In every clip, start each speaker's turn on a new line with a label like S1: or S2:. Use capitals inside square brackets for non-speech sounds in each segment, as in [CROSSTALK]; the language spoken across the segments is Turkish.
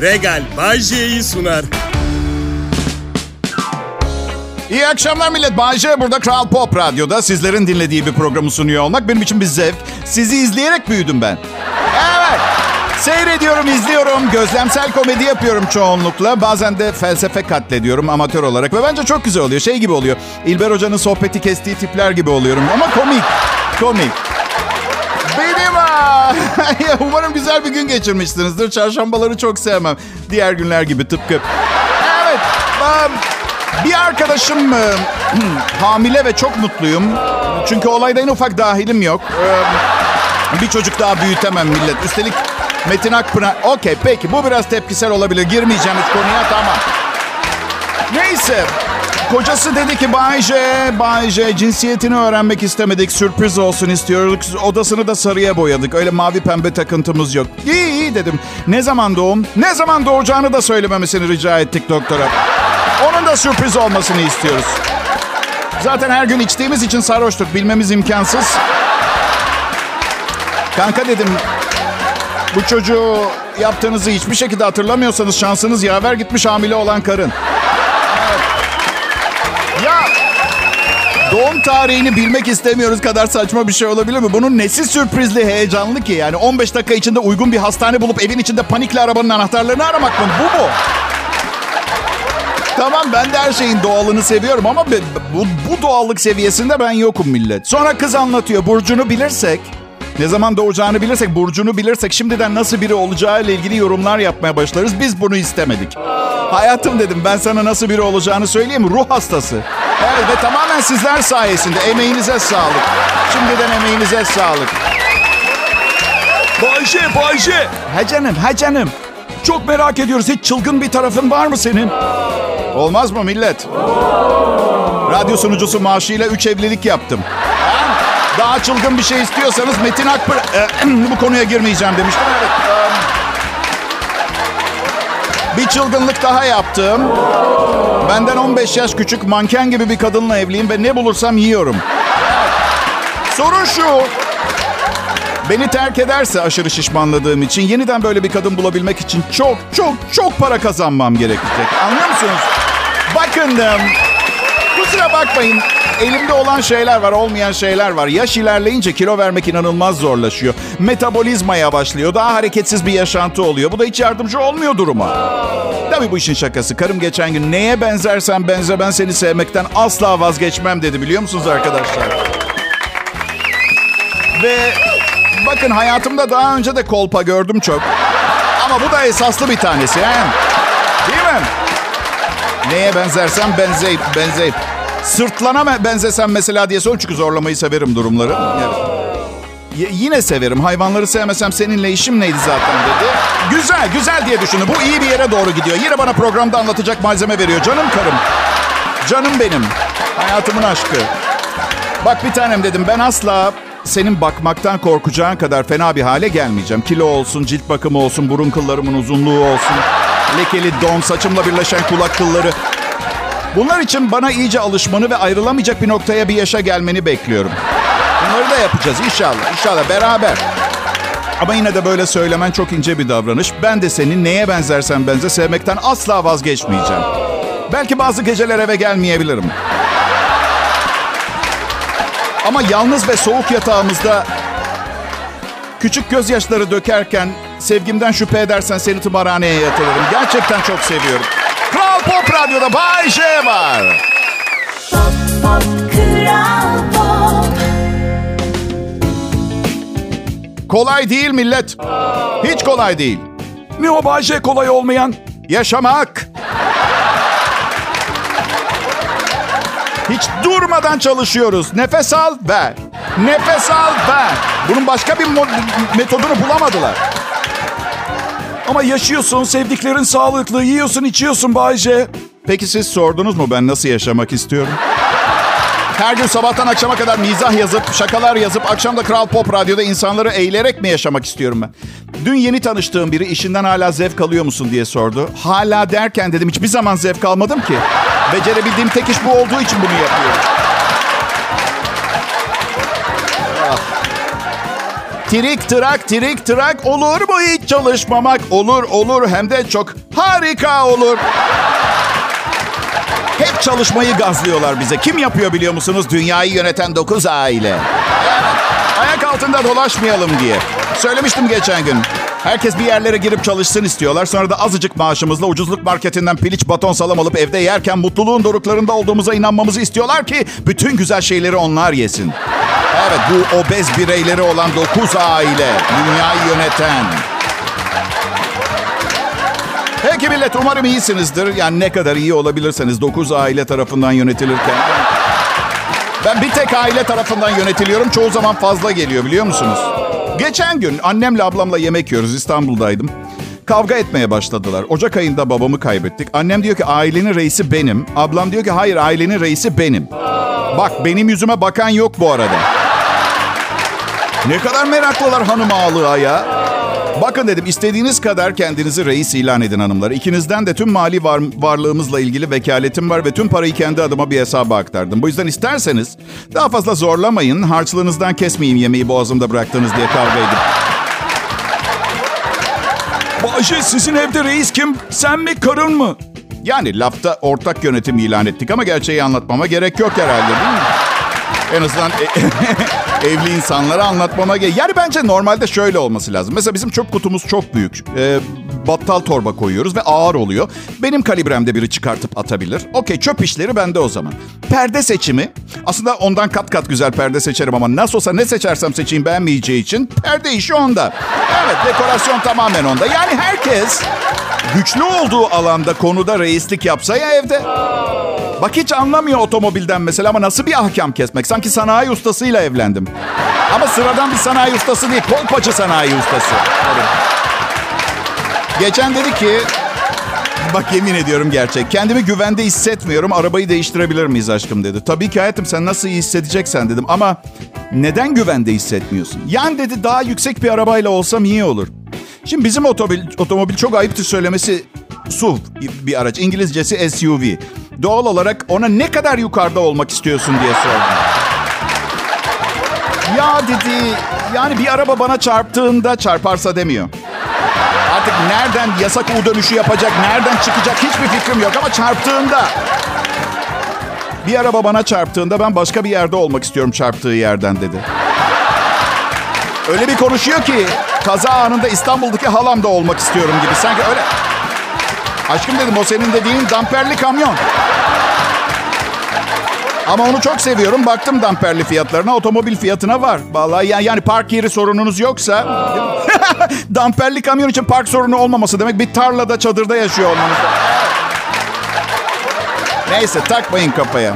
S1: Regal Bay J'yi sunar.
S2: İyi akşamlar millet. Bayce burada Kral Pop Radyo'da sizlerin dinlediği bir programı sunuyor olmak benim için bir zevk. Sizi izleyerek büyüdüm ben. Evet. Seyrediyorum, izliyorum. Gözlemsel komedi yapıyorum çoğunlukla. Bazen de felsefe katlediyorum amatör olarak. Ve bence çok güzel oluyor. Şey gibi oluyor. İlber Hoca'nın sohbeti kestiği tipler gibi oluyorum. Ama komik. Komik. [LAUGHS] Umarım güzel bir gün geçirmişsinizdir. Çarşambaları çok sevmem. Diğer günler gibi tıpkı. Evet. Bir arkadaşım e, [CLEARS THROAT] hamile ve çok mutluyum. Çünkü olayda en ufak dahilim yok. E, bir çocuk daha büyütemem millet. Üstelik Metin Akpınar... Okey peki bu biraz tepkisel olabilir. Girmeyeceğim hiç konuya tamam. Neyse. Kocası dedi ki Bay J, Bay J cinsiyetini öğrenmek istemedik. Sürpriz olsun istiyorduk. Odasını da sarıya boyadık. Öyle mavi pembe takıntımız yok. İyi iyi dedim. Ne zaman doğum? Ne zaman doğacağını da söylememesini rica ettik doktora. Onun da sürpriz olmasını istiyoruz. Zaten her gün içtiğimiz için sarhoştuk. Bilmemiz imkansız. Kanka dedim bu çocuğu yaptığınızı hiçbir şekilde hatırlamıyorsanız şansınız yaver gitmiş hamile olan karın. Doğum tarihini bilmek istemiyoruz kadar saçma bir şey olabilir mi? Bunun nesi sürprizli, heyecanlı ki? Yani 15 dakika içinde uygun bir hastane bulup evin içinde panikle arabanın anahtarlarını aramak mı? Bu mu? Tamam ben de her şeyin doğalını seviyorum ama bu, bu doğallık seviyesinde ben yokum millet. Sonra kız anlatıyor. Burcunu bilirsek, ne zaman doğacağını bilirsek, burcunu bilirsek şimdiden nasıl biri olacağı ile ilgili yorumlar yapmaya başlarız. Biz bunu istemedik. Hayatım dedim ben sana nasıl biri olacağını söyleyeyim Ruh hastası. Evet ve tamamen sizler sayesinde. Emeğinize sağlık. Şimdiden emeğinize sağlık.
S3: Bayşe, Bayşe.
S2: Ha canım, ha canım.
S3: Çok merak ediyoruz. Hiç çılgın bir tarafın var mı senin?
S2: Olmaz mı millet? Radyo sunucusu maaşıyla üç evlilik yaptım. Ha? Daha çılgın bir şey istiyorsanız Metin Akpır... [CLEARS THROAT] bu konuya girmeyeceğim demiştim. Evet. Bir çılgınlık daha yaptım. Benden 15 yaş küçük manken gibi bir kadınla evliyim ve ne bulursam yiyorum. Sorun şu. Beni terk ederse aşırı şişmanladığım için yeniden böyle bir kadın bulabilmek için çok çok çok para kazanmam gerekecek. Anlıyor musunuz? Bakın kusura bakmayın. Elimde olan şeyler var, olmayan şeyler var. Yaş ilerleyince kilo vermek inanılmaz zorlaşıyor. Metabolizma yavaşlıyor. Daha hareketsiz bir yaşantı oluyor. Bu da hiç yardımcı olmuyor duruma. Tabii bu işin şakası. Karım geçen gün neye benzersen benze ben seni sevmekten asla vazgeçmem dedi biliyor musunuz arkadaşlar? Ve bakın hayatımda daha önce de kolpa gördüm çok. Ama bu da esaslı bir tanesi. He? Değil mi? Neye benzersem benzeyip benzeyip. Sırtlana benzesem mesela diye sor çünkü zorlamayı severim durumları. Evet. Y- yine severim. Hayvanları sevmesem seninle işim neydi zaten dedi. Güzel, güzel diye düşündü. Bu iyi bir yere doğru gidiyor. Yine bana programda anlatacak malzeme veriyor. Canım karım. Canım benim. Hayatımın aşkı. Bak bir tanem dedim. Ben asla senin bakmaktan korkacağın kadar fena bir hale gelmeyeceğim. Kilo olsun, cilt bakımı olsun, burun kıllarımın uzunluğu olsun. Lekeli don, saçımla birleşen kulak kılları. Bunlar için bana iyice alışmanı ve ayrılamayacak bir noktaya bir yaşa gelmeni bekliyorum. Bunları da yapacağız inşallah. İnşallah beraber. Ama yine de böyle söylemen çok ince bir davranış. Ben de seni neye benzersen benze sevmekten asla vazgeçmeyeceğim. Belki bazı geceler eve gelmeyebilirim. Ama yalnız ve soğuk yatağımızda küçük gözyaşları dökerken sevgimden şüphe edersen seni tımarhaneye yatırırım. Gerçekten çok seviyorum. Kral Pop Radyo'da Bay J var.
S4: Pop, pop, Kral Pop.
S2: Kolay değil millet. Hiç kolay değil.
S3: Ne o Bayşe kolay olmayan?
S2: Yaşamak. Hiç durmadan çalışıyoruz. Nefes al, ver. Nefes al, ver. Bunun başka bir metodunu bulamadılar.
S3: Ama yaşıyorsun, sevdiklerin sağlıklı, yiyorsun, içiyorsun Bayşe.
S2: Peki siz sordunuz mu ben nasıl yaşamak istiyorum? Her gün sabahtan akşama kadar mizah yazıp, şakalar yazıp, akşam da Kral Pop Radyo'da insanları eğilerek mi yaşamak istiyorum ben? Dün yeni tanıştığım biri işinden hala zevk alıyor musun diye sordu. Hala derken dedim hiçbir zaman zevk almadım ki. Becerebildiğim tek iş bu olduğu için bunu yapıyorum. Trik trak trik trak olur mu hiç çalışmamak? Olur olur hem de çok harika olur. Hep çalışmayı gazlıyorlar bize. Kim yapıyor biliyor musunuz? Dünyayı yöneten 9 aile. Ayak altında dolaşmayalım diye. Söylemiştim geçen gün. Herkes bir yerlere girip çalışsın istiyorlar. Sonra da azıcık maaşımızla ucuzluk marketinden piliç baton salam alıp evde yerken mutluluğun doruklarında olduğumuza inanmamızı istiyorlar ki bütün güzel şeyleri onlar yesin. Evet bu obez bireyleri olan 9 aile. Dünyayı yöneten. Peki millet umarım iyisinizdir. Yani ne kadar iyi olabilirseniz 9 aile tarafından yönetilirken. Ben bir tek aile tarafından yönetiliyorum. Çoğu zaman fazla geliyor biliyor musunuz? Geçen gün annemle ablamla yemek yiyoruz. İstanbul'daydım. Kavga etmeye başladılar. Ocak ayında babamı kaybettik. Annem diyor ki ailenin reisi benim. Ablam diyor ki hayır ailenin reisi benim. Bak benim yüzüme bakan yok bu arada. Ne kadar meraklılar hanım ağalığa ya. Bakın dedim istediğiniz kadar kendinizi reis ilan edin hanımlar. İkinizden de tüm mali var, varlığımızla ilgili vekaletim var ve tüm parayı kendi adıma bir hesaba aktardım. Bu yüzden isterseniz daha fazla zorlamayın. Harçlığınızdan kesmeyeyim yemeği boğazımda bıraktınız diye kavga edip.
S3: Bayşe sizin evde reis kim? Sen mi karın mı?
S2: Yani lafta ortak yönetim ilan ettik ama gerçeği anlatmama gerek yok herhalde değil mi? En azından e- [LAUGHS] evli insanlara anlatmama gerek. Yani bence normalde şöyle olması lazım. Mesela bizim çöp kutumuz çok büyük. Ee, battal torba koyuyoruz ve ağır oluyor. Benim kalibremde biri çıkartıp atabilir. Okey çöp işleri bende o zaman. Perde seçimi. Aslında ondan kat kat güzel perde seçerim ama nasıl olsa ne seçersem seçeyim beğenmeyeceği için perde işi onda. Evet dekorasyon tamamen onda. Yani herkes güçlü olduğu alanda konuda reislik yapsa ya evde. Bak hiç anlamıyor otomobilden mesela ama nasıl bir ahkam kesmek? Sanki sanayi ustasıyla evlendim. Ama sıradan bir sanayi ustası değil, kolpacı sanayi ustası. Geçen dedi ki, bak yemin ediyorum gerçek. Kendimi güvende hissetmiyorum, arabayı değiştirebilir miyiz aşkım dedi. Tabii ki hayatım sen nasıl iyi hissedeceksen dedim ama neden güvende hissetmiyorsun? Yani dedi daha yüksek bir arabayla olsam iyi olur. Şimdi bizim otomobil, otomobil çok ayıptır söylemesi SUV bir araç. İngilizcesi SUV. Doğal olarak ona ne kadar yukarıda olmak istiyorsun diye sordum. Ya dedi yani bir araba bana çarptığında çarparsa demiyor. Artık nereden yasak U dönüşü yapacak, nereden çıkacak hiçbir fikrim yok ama çarptığında. Bir araba bana çarptığında ben başka bir yerde olmak istiyorum çarptığı yerden dedi. Öyle bir konuşuyor ki kaza anında İstanbul'daki halamda olmak istiyorum gibi. Sanki öyle... Aşkım dedim o senin dediğin damperli kamyon. Ama onu çok seviyorum. Baktım damperli fiyatlarına, otomobil fiyatına var. Vallahi yani, yani park yeri sorununuz yoksa... [LAUGHS] damperli kamyon için park sorunu olmaması demek bir tarlada, çadırda yaşıyor olmanız. Neyse takmayın kafaya.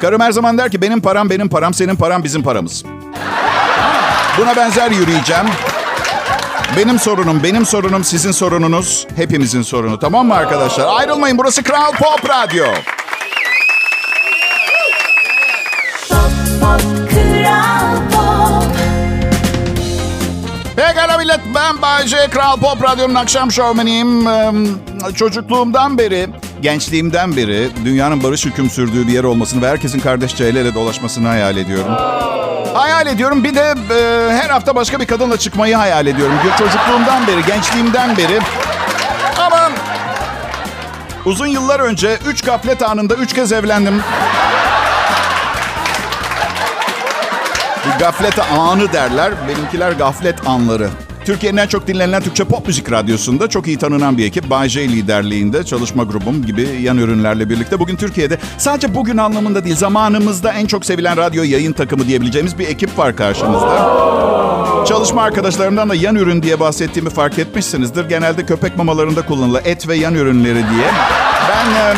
S2: Karım her zaman der ki benim param benim param, senin param bizim paramız. Buna benzer yürüyeceğim. Benim sorunum, benim sorunum, sizin sorununuz, hepimizin sorunu. Tamam mı arkadaşlar? Ayrılmayın. Burası Kral Pop Radyo.
S4: Pop pop kral pop
S2: Pekala millet, ben Bayce. Kral Pop Radyo'nun akşam şovmeniyim. Çocukluğumdan beri, gençliğimden beri dünyanın barış hüküm sürdüğü bir yer olmasını ve herkesin kardeşçe el ele dolaşmasını hayal ediyorum. Hayal ediyorum. Bir de e, her hafta başka bir kadınla çıkmayı hayal ediyorum. Çocukluğumdan beri, gençliğimden beri. Ama uzun yıllar önce üç gaflet anında üç kez evlendim. Gaflet anı derler. Benimkiler gaflet anları. Türkiye'nin en çok dinlenen Türkçe pop müzik radyosunda çok iyi tanınan bir ekip. Bay J liderliğinde çalışma grubum gibi yan ürünlerle birlikte. Bugün Türkiye'de sadece bugün anlamında değil zamanımızda en çok sevilen radyo yayın takımı diyebileceğimiz bir ekip var karşımızda. Çalışma arkadaşlarımdan da yan ürün diye bahsettiğimi fark etmişsinizdir. Genelde köpek mamalarında kullanılan et ve yan ürünleri diye. Ben...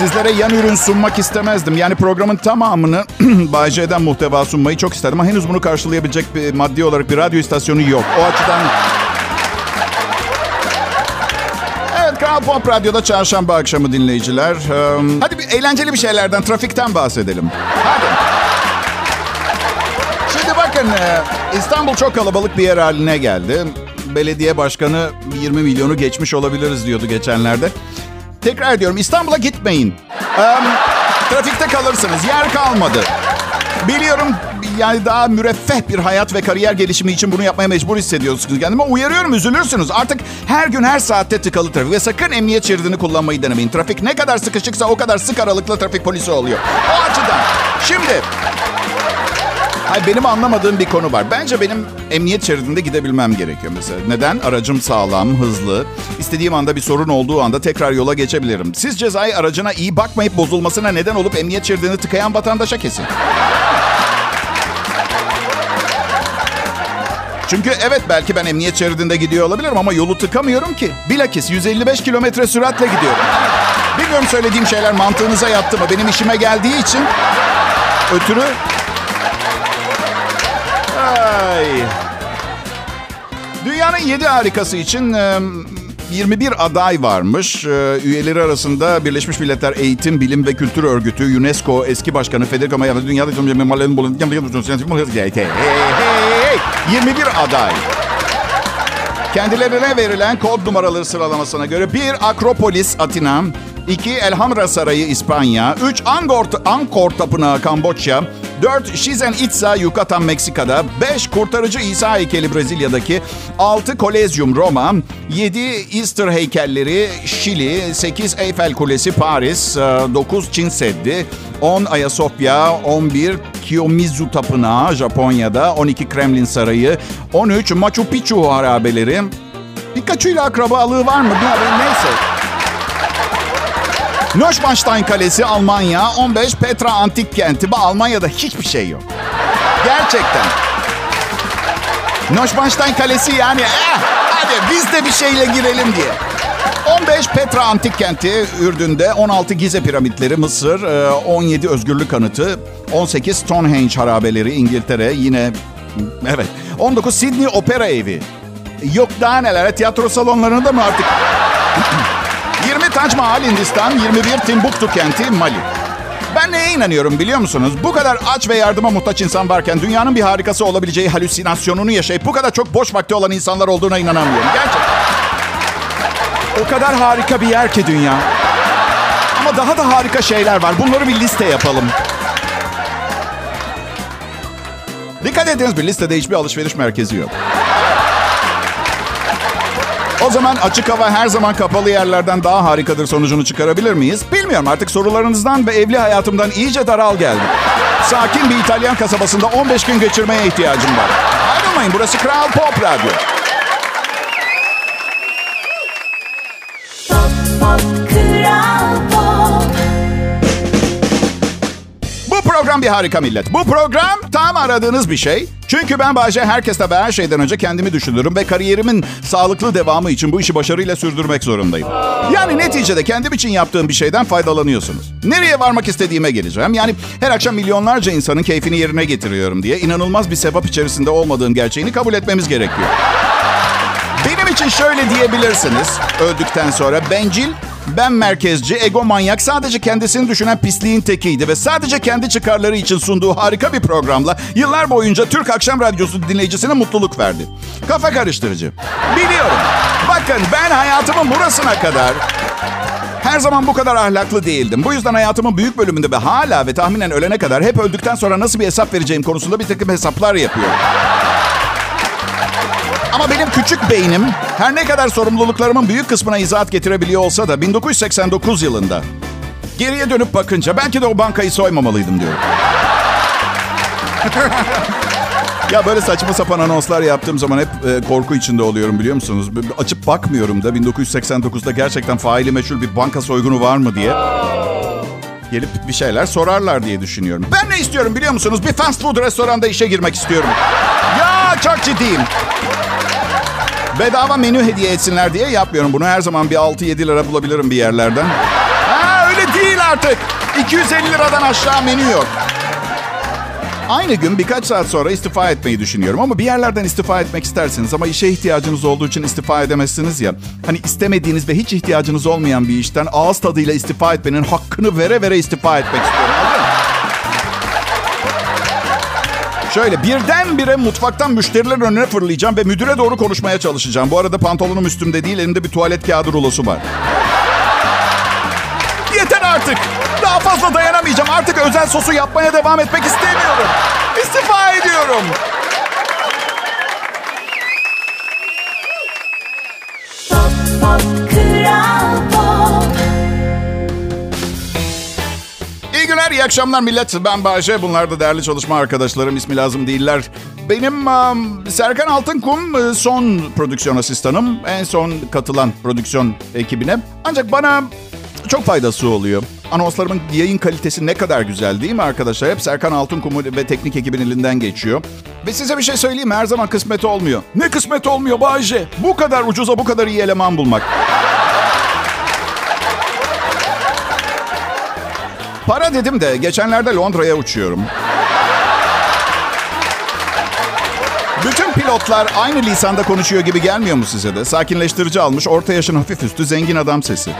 S2: Sizlere yan ürün sunmak istemezdim. Yani programın tamamını [CLEARS THROAT] Bay J'den muhteva sunmayı çok isterdim. Ama henüz bunu karşılayabilecek bir maddi olarak bir radyo istasyonu yok. O açıdan... Evet, Kral Pop Radyo'da çarşamba akşamı dinleyiciler. Ee, hadi bir eğlenceli bir şeylerden, trafikten bahsedelim. Hadi. Şimdi bakın, İstanbul çok kalabalık bir yer haline geldi. Belediye başkanı 20 milyonu geçmiş olabiliriz diyordu geçenlerde. Tekrar ediyorum İstanbul'a gitmeyin. Ee, trafikte kalırsınız. Yer kalmadı. Biliyorum yani daha müreffeh bir hayat ve kariyer gelişimi için bunu yapmaya mecbur hissediyorsunuz kendime. Uyarıyorum üzülürsünüz. Artık her gün her saatte tıkalı trafik ve sakın emniyet şeridini kullanmayı denemeyin. Trafik ne kadar sıkışıksa o kadar sık aralıklı trafik polisi oluyor. O açıdan. Şimdi Hayır, benim anlamadığım bir konu var. Bence benim emniyet şeridinde gidebilmem gerekiyor mesela. Neden? Aracım sağlam, hızlı. İstediğim anda bir sorun olduğu anda tekrar yola geçebilirim. Siz cezayı aracına iyi bakmayıp bozulmasına neden olup emniyet şeridini tıkayan vatandaşa kesin. Çünkü evet belki ben emniyet şeridinde gidiyor olabilirim ama yolu tıkamıyorum ki. Bilakis 155 kilometre süratle gidiyorum. Bilmiyorum söylediğim şeyler mantığınıza yattı mı? Benim işime geldiği için ötürü Ay. Dünyanın 7 harikası için e, 21 aday varmış. Üyeleri arasında Birleşmiş Milletler Eğitim, Bilim ve Kültür Örgütü, UNESCO eski başkanı Federico Maia, dünyada 21 aday. Kendilerine verilen kod numaraları sıralamasına göre bir Akropolis Atina, 2 Elhamra Sarayı İspanya, 3 Angkor, Angkor Tapınağı Kamboçya, 4 Chichen Itza Yucatan Meksika'da, 5 Kurtarıcı İsa heykeli Brezilya'daki, 6 Kolezyum Roma, 7 Easter heykelleri Şili, 8 Eyfel Kulesi Paris, 9 Çin Seddi, 10 Ayasofya, 11 Kiyomizu Tapınağı Japonya'da, 12 Kremlin Sarayı, 13 Machu Picchu harabeleri. Pikachu ile akrabalığı var mı? Neyse. Neuschwanstein Kalesi Almanya, 15 Petra Antik Kenti. Bu Almanya'da hiçbir şey yok. Gerçekten. Neuschwanstein Kalesi yani eh, hadi biz de bir şeyle girelim diye. 15 Petra Antik Kenti Ürdün'de, 16 Gize Piramitleri Mısır, 17 Özgürlük Anıtı, 18 Stonehenge harabeleri İngiltere yine evet 19 Sydney Opera Evi. Yok daha neler tiyatro salonlarında mı artık? 20 Tac Mahal Hindistan, 21 Timbuktu kenti Mali. Ben neye inanıyorum biliyor musunuz? Bu kadar aç ve yardıma muhtaç insan varken dünyanın bir harikası olabileceği halüsinasyonunu yaşayıp bu kadar çok boş vakti olan insanlar olduğuna inanamıyorum. Gerçekten. O kadar harika bir yer ki dünya. Ama daha da harika şeyler var. Bunları bir liste yapalım. Dikkat ediniz bir listede hiçbir alışveriş merkezi yok. O zaman açık hava her zaman kapalı yerlerden daha harikadır sonucunu çıkarabilir miyiz? Bilmiyorum artık sorularınızdan ve evli hayatımdan iyice daral geldim. Sakin bir İtalyan kasabasında 15 gün geçirmeye ihtiyacım var. Ayrılmayın burası Kral Pop Radyo. Bir harika millet. Bu program tam aradığınız bir şey. Çünkü ben Bayce herkeste ve her şeyden önce kendimi düşünürüm ve kariyerimin sağlıklı devamı için bu işi başarıyla sürdürmek zorundayım. Yani neticede kendim için yaptığım bir şeyden faydalanıyorsunuz. Nereye varmak istediğime geleceğim. Yani her akşam milyonlarca insanın keyfini yerine getiriyorum diye inanılmaz bir sebep içerisinde olmadığım gerçeğini kabul etmemiz gerekiyor. Benim için şöyle diyebilirsiniz öldükten sonra bencil, ben merkezci, egomanyak, sadece kendisini düşünen pisliğin tekiydi ve sadece kendi çıkarları için sunduğu harika bir programla yıllar boyunca Türk Akşam Radyosu dinleyicisine mutluluk verdi. Kafa karıştırıcı. Biliyorum. Bakın ben hayatımın burasına kadar her zaman bu kadar ahlaklı değildim. Bu yüzden hayatımın büyük bölümünde ve hala ve tahminen ölene kadar hep öldükten sonra nasıl bir hesap vereceğim konusunda bir takım hesaplar yapıyorum. Ama benim küçük beynim her ne kadar sorumluluklarımın büyük kısmına izahat getirebiliyor olsa da 1989 yılında geriye dönüp bakınca belki de o bankayı soymamalıydım diyorum. [LAUGHS] ya böyle saçma sapan anonslar yaptığım zaman hep e, korku içinde oluyorum biliyor musunuz? Açıp bakmıyorum da 1989'da gerçekten faili meşhur bir banka soygunu var mı diye. Gelip bir şeyler sorarlar diye düşünüyorum. Ben ne istiyorum biliyor musunuz? Bir fast food restoranda işe girmek istiyorum. Ya çok ciddiyim. Bedava menü hediye etsinler diye yapmıyorum bunu. Her zaman bir 6-7 lira bulabilirim bir yerlerden. Ha öyle değil artık. 250 liradan aşağı menü yok. Aynı gün birkaç saat sonra istifa etmeyi düşünüyorum. Ama bir yerlerden istifa etmek isterseniz ama işe ihtiyacınız olduğu için istifa edemezsiniz ya. Hani istemediğiniz ve hiç ihtiyacınız olmayan bir işten ağız tadıyla istifa etmenin hakkını vere vere istifa etmek istiyorum. Şöyle birdenbire mutfaktan müşterilerin önüne fırlayacağım ve müdüre doğru konuşmaya çalışacağım. Bu arada pantolonum üstümde değil, elimde bir tuvalet kağıdı rulosu var. Yeter artık. Daha fazla dayanamayacağım. Artık özel sosu yapmaya devam etmek istemiyorum. İstifa ediyorum.
S4: Pop Pop Kral
S2: Günler, iyi akşamlar millet. Ben Bahçe. Bunlar da değerli çalışma arkadaşlarım. İsmi lazım değiller. Benim um, Serkan Altınkum e, son prodüksiyon asistanım. En son katılan prodüksiyon ekibine. Ancak bana çok faydası oluyor. Anonslarımın yayın kalitesi ne kadar güzel değil mi arkadaşlar? Hep Serkan Altınkum ve teknik ekibin elinden geçiyor. Ve size bir şey söyleyeyim? Her zaman kısmet olmuyor.
S3: Ne kısmet olmuyor Bayce.
S2: Bu kadar ucuza bu kadar iyi eleman bulmak. Para dedim de geçenlerde Londra'ya uçuyorum. Bütün pilotlar aynı lisanda konuşuyor gibi gelmiyor mu size de? Sakinleştirici almış, orta yaşın hafif üstü zengin adam sesi. Aa,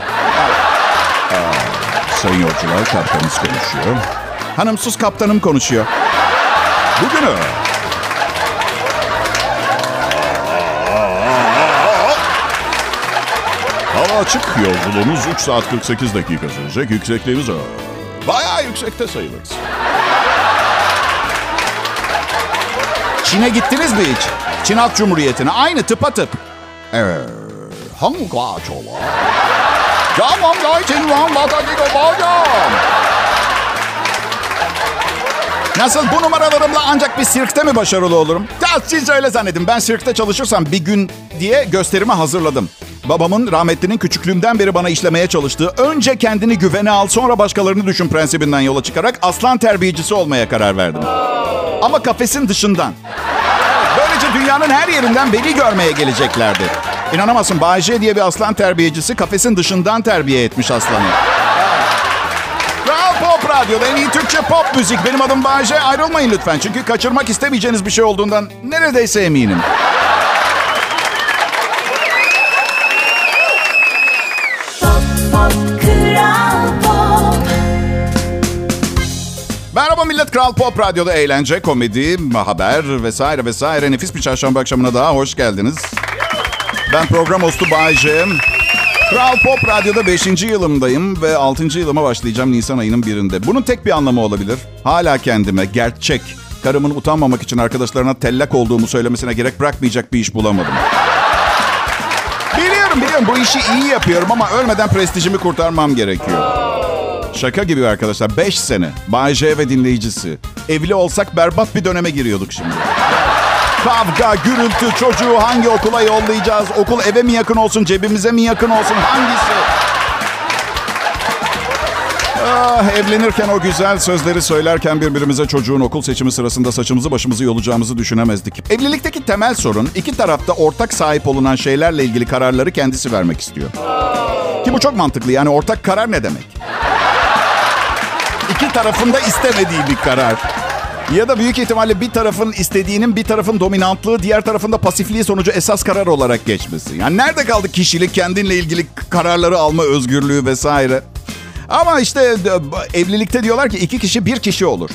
S2: sayın yolcular, kaptanımız konuşuyor. Hanımsız kaptanım konuşuyor. Bugünü Hava açık. Yolculuğumuz 3 saat 48 dakika sürecek. Yüksekliğimiz e, bayağı yüksekte sayılırız. Çin'e gittiniz mi hiç? Çin Halk Cumhuriyeti'ne. Aynı tıpatıp. Evet. Hangi çola? Tamam ya Çin Van Batadiko Bacam. Nasıl bu numaralarımla ancak bir sirkte mi başarılı olurum? Ya siz öyle zannedin. Ben sirkte çalışırsam bir gün diye gösterimi hazırladım. Babamın rahmetlinin küçüklüğümden beri bana işlemeye çalıştığı önce kendini güvene al sonra başkalarını düşün prensibinden yola çıkarak aslan terbiyecisi olmaya karar verdim. Ama kafesin dışından. Böylece dünyanın her yerinden beni görmeye geleceklerdi. İnanamazsın Bay J diye bir aslan terbiyecisi kafesin dışından terbiye etmiş aslanı. Kral Pop Radyo'da en iyi Türkçe pop müzik. Benim adım Bayece. Ayrılmayın lütfen. Çünkü kaçırmak istemeyeceğiniz bir şey olduğundan neredeyse eminim.
S4: Kral Pop
S2: Radyo'da eğlence, komedi, haber vesaire vesaire. Nefis bir çarşamba akşamına daha hoş geldiniz. Ben program hostu Bayece. Kral Pop Radyo'da 5. yılımdayım ve 6. yılıma başlayacağım Nisan ayının birinde. Bunun tek bir anlamı olabilir. Hala kendime gerçek, karımın utanmamak için arkadaşlarına tellak olduğumu söylemesine gerek bırakmayacak bir iş bulamadım. Biliyorum biliyorum bu işi iyi yapıyorum ama ölmeden prestijimi kurtarmam gerekiyor. Şaka gibi arkadaşlar. 5 sene. Bay J ve dinleyicisi. Evli olsak berbat bir döneme giriyorduk şimdi. Kavga, gürültü, çocuğu hangi okula yollayacağız? Okul eve mi yakın olsun, cebimize mi yakın olsun? Hangisi? Ah, evlenirken o güzel sözleri söylerken birbirimize çocuğun okul seçimi sırasında saçımızı başımızı yolacağımızı düşünemezdik. Evlilikteki temel sorun iki tarafta ortak sahip olunan şeylerle ilgili kararları kendisi vermek istiyor. Ki bu çok mantıklı yani ortak karar ne demek? İki tarafın da istemediği bir karar. Ya da büyük ihtimalle bir tarafın istediğinin bir tarafın dominantlığı, diğer tarafın da pasifliği sonucu esas karar olarak geçmesi. Yani nerede kaldı kişilik, kendinle ilgili kararları alma özgürlüğü vesaire. Ama işte e, evlilikte diyorlar ki iki kişi bir kişi olur.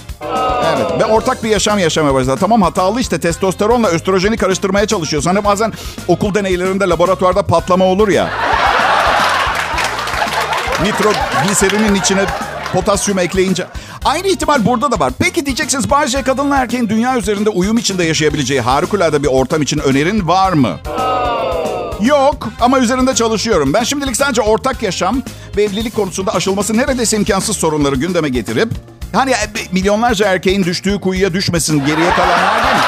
S2: Evet ve ortak bir yaşam yaşamaya başlar. Tamam hatalı işte testosteronla östrojeni karıştırmaya çalışıyorsun. Hani bazen okul deneylerinde laboratuvarda patlama olur ya. Nitrogliserinin içine potasyum ekleyince. Aynı ihtimal burada da var. Peki diyeceksiniz bazı kadınla erkeğin dünya üzerinde uyum içinde yaşayabileceği harikulade bir ortam için önerin var mı? Yok ama üzerinde çalışıyorum. Ben şimdilik sadece ortak yaşam ve evlilik konusunda aşılması neredeyse imkansız sorunları gündeme getirip... Hani e, milyonlarca erkeğin düştüğü kuyuya düşmesin geriye kalanlar değil mi?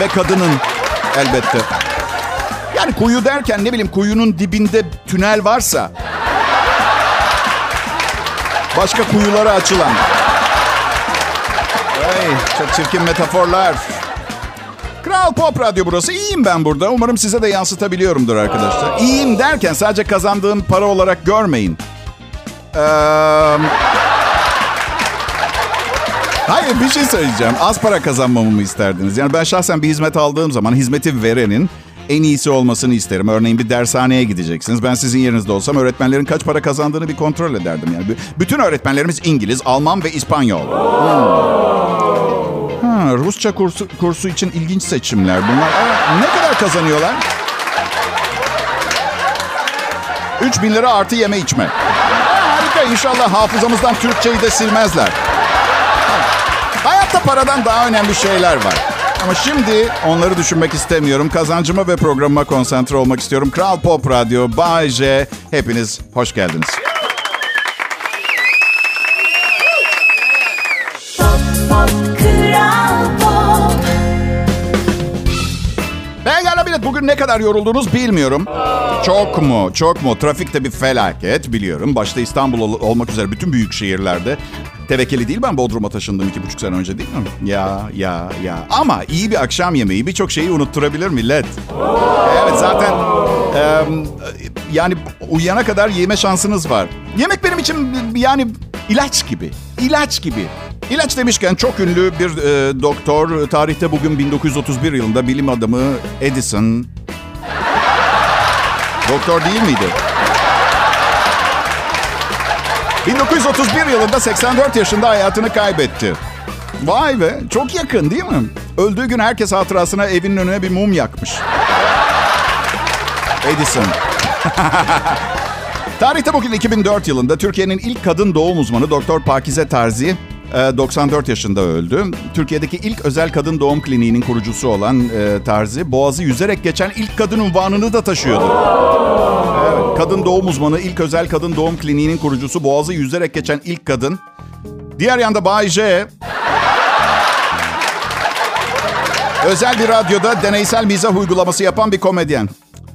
S2: Ve kadının elbette. Yani kuyu derken ne bileyim kuyunun dibinde tünel varsa... Başka kuyulara açılan. Ay, çok çirkin metaforlar. Kral Pop Radyo burası. İyiyim ben burada. Umarım size de yansıtabiliyorumdur arkadaşlar. İyiyim derken sadece kazandığım para olarak görmeyin. Ee... Hayır bir şey söyleyeceğim. Az para kazanmamı mı isterdiniz? Yani ben şahsen bir hizmet aldığım zaman hizmeti verenin en iyisi olmasını isterim. Örneğin bir dershaneye gideceksiniz. Ben sizin yerinizde olsam öğretmenlerin kaç para kazandığını bir kontrol ederdim. Yani bütün öğretmenlerimiz İngiliz, Alman ve İspanyol. Hmm. Ha, Rusça kursu, kursu için ilginç seçimler bunlar. Aa, ne kadar kazanıyorlar? 3 bin lira artı yeme içme. Ha, harika inşallah hafızamızdan Türkçeyi de silmezler. Hayatta paradan daha önemli şeyler var. Ama şimdi onları düşünmek istemiyorum. Kazancıma ve programıma konsantre olmak istiyorum. Kral Pop Radyo, Bay J. Hepiniz hoş geldiniz.
S4: Pop Pop
S2: bugün ne kadar yoruldunuz bilmiyorum. Çok mu? Çok mu? Trafikte bir felaket biliyorum. Başta İstanbul ol- olmak üzere bütün büyük şehirlerde. Tevekkeli değil ben Bodrum'a taşındım iki buçuk sene önce değil mi? Ya ya ya. Ama iyi bir akşam yemeği birçok şeyi unutturabilir millet. Evet zaten e, yani uyuyana kadar yeme şansınız var. Yemek benim için yani ilaç gibi. İlaç gibi. İlaç demişken çok ünlü bir e, doktor tarihte bugün 1931 yılında bilim adamı Edison. Doktor değil miydi? 1931 yılında 84 yaşında hayatını kaybetti. Vay be çok yakın değil mi? Öldüğü gün herkes hatırasına evinin önüne bir mum yakmış. Edison. [LAUGHS] Tarihte bugün 2004 yılında Türkiye'nin ilk kadın doğum uzmanı Doktor Pakize Tarzi e, 94 yaşında öldü. Türkiye'deki ilk özel kadın doğum kliniğinin kurucusu olan e, Tarzi, Boğaz'ı yüzerek geçen ilk kadın unvanını da taşıyordu. Evet, kadın doğum uzmanı, ilk özel kadın doğum kliniğinin kurucusu, Boğaz'ı yüzerek geçen ilk kadın. Diğer yanda Bay J, özel bir radyoda deneysel mizah uygulaması yapan bir komedyen.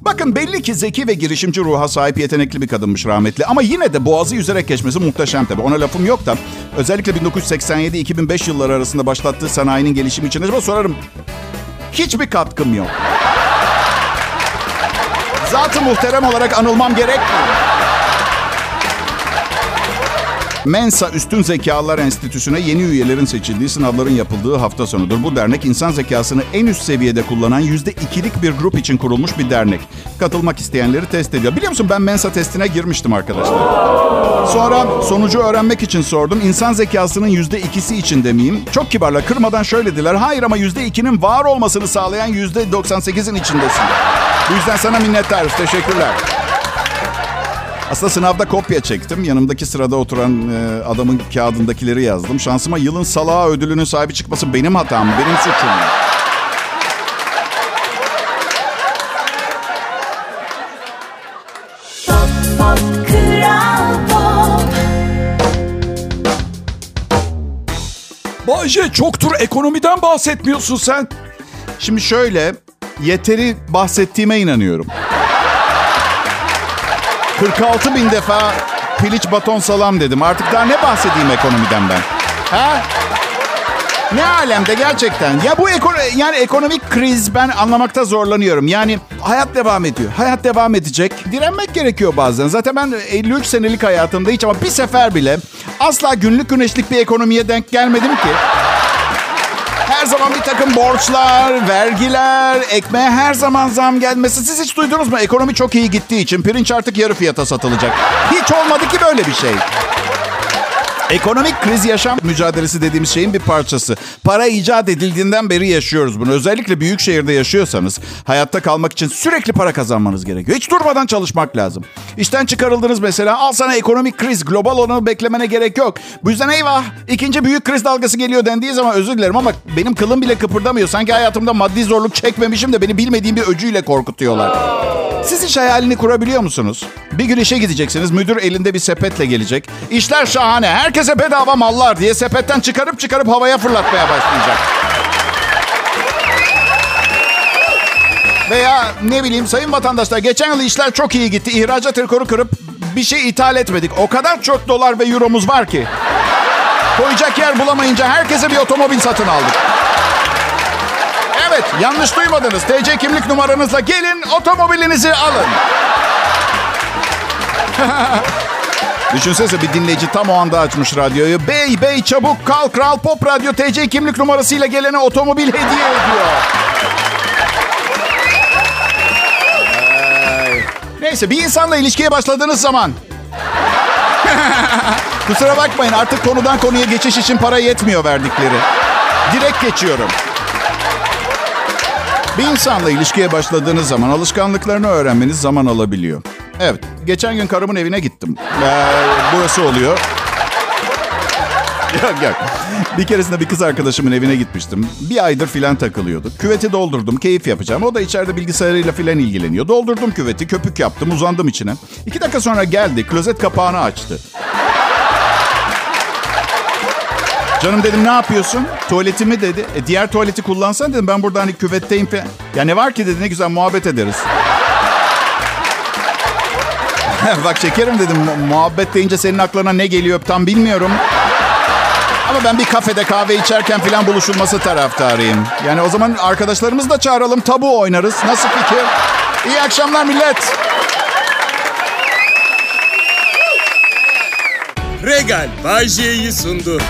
S2: Bakın belli ki zeki ve girişimci ruha sahip yetenekli bir kadınmış rahmetli. Ama yine de boğazı yüzerek geçmesi muhteşem tabii. Ona lafım yok da. Özellikle 1987-2005 yılları arasında başlattığı sanayinin gelişimi için acaba sorarım. Hiçbir katkım yok. Zaten muhterem olarak anılmam gerekmiyor. Mensa Üstün Zekalar Enstitüsü'ne yeni üyelerin seçildiği sınavların yapıldığı hafta sonudur. Bu dernek insan zekasını en üst seviyede kullanan yüzde ikilik bir grup için kurulmuş bir dernek. Katılmak isteyenleri test ediyor. Biliyor musun ben Mensa testine girmiştim arkadaşlar. Sonra sonucu öğrenmek için sordum. İnsan zekasının yüzde ikisi için demeyeyim. Çok kibarla kırmadan şöyle dediler. Hayır ama yüzde ikinin var olmasını sağlayan yüzde 98'in içindesin. Bu yüzden sana minnettarız. Teşekkürler. Aslında sınavda kopya çektim. Yanımdaki sırada oturan e, adamın kağıdındakileri yazdım. Şansıma yılın salağı ödülünün sahibi çıkması benim hatam, benim suçum.
S4: Pop Pop Kral Pop
S3: Bayce çoktur ekonomiden bahsetmiyorsun sen.
S2: Şimdi şöyle, yeteri bahsettiğime inanıyorum. 46 bin defa piliç baton salam dedim. Artık daha ne bahsedeyim ekonomiden ben? Ha? Ne alemde gerçekten. Ya bu ekono yani ekonomik kriz ben anlamakta zorlanıyorum. Yani hayat devam ediyor. Hayat devam edecek. Direnmek gerekiyor bazen. Zaten ben 53 senelik hayatımda hiç ama bir sefer bile asla günlük güneşlik bir ekonomiye denk gelmedim ki. Her zaman bir takım borçlar, vergiler, ekmeğe her zaman zam gelmesi. Siz hiç duydunuz mu? Ekonomi çok iyi gittiği için pirinç artık yarı fiyata satılacak. Hiç olmadı ki böyle bir şey. Ekonomik kriz yaşam mücadelesi dediğimiz şeyin bir parçası. Para icat edildiğinden beri yaşıyoruz bunu. Özellikle büyük şehirde yaşıyorsanız hayatta kalmak için sürekli para kazanmanız gerekiyor. Hiç durmadan çalışmak lazım. İşten çıkarıldınız mesela al sana ekonomik kriz. Global olanı beklemene gerek yok. Bu yüzden eyvah ikinci büyük kriz dalgası geliyor dendiği zaman özür dilerim ama benim kılım bile kıpırdamıyor. Sanki hayatımda maddi zorluk çekmemişim de beni bilmediğim bir öcüyle korkutuyorlar. Siz hiç hayalini kurabiliyor musunuz? Bir gün işe gideceksiniz. Müdür elinde bir sepetle gelecek. İşler şahane. Herkese bedava mallar diye sepetten çıkarıp çıkarıp havaya fırlatmaya başlayacak. Veya ne bileyim sayın vatandaşlar geçen yıl işler çok iyi gitti. İhracat rekoru kırıp bir şey ithal etmedik. O kadar çok dolar ve euromuz var ki. Koyacak yer bulamayınca herkese bir otomobil satın aldık. Evet, yanlış duymadınız. TC kimlik numaranızla gelin, otomobilinizi alın. [LAUGHS] Düşünsene bir dinleyici tam o anda açmış radyoyu. Bey bey çabuk kalk Kral Pop Radyo TC kimlik numarasıyla gelene otomobil hediye ediyor. Neyse bir insanla ilişkiye başladığınız zaman [LAUGHS] Kusura bakmayın artık konudan konuya geçiş için para yetmiyor verdikleri. Direkt geçiyorum. Bir insanla ilişkiye başladığınız zaman alışkanlıklarını öğrenmeniz zaman alabiliyor. Evet, geçen gün karımın evine gittim. Ee, burası oluyor. yok yok. Bir keresinde bir kız arkadaşımın evine gitmiştim. Bir aydır filan takılıyorduk. Küveti doldurdum, keyif yapacağım. O da içeride bilgisayarıyla filan ilgileniyor. Doldurdum küveti, köpük yaptım, uzandım içine. İki dakika sonra geldi, klozet kapağını açtı. Canım dedim ne yapıyorsun? Tuvaletimi dedi. E, diğer tuvaleti kullansan dedim ben burada hani küvetteyim falan. Ya ne var ki dedi ne güzel muhabbet ederiz. [LAUGHS] Bak şekerim dedim mu- muhabbet deyince senin aklına ne geliyor tam bilmiyorum. Ama ben bir kafede kahve içerken falan buluşulması taraftarıyım. Yani o zaman arkadaşlarımızı da çağıralım tabu oynarız. Nasıl fikir? İyi akşamlar millet.
S1: Regal Bay sundu.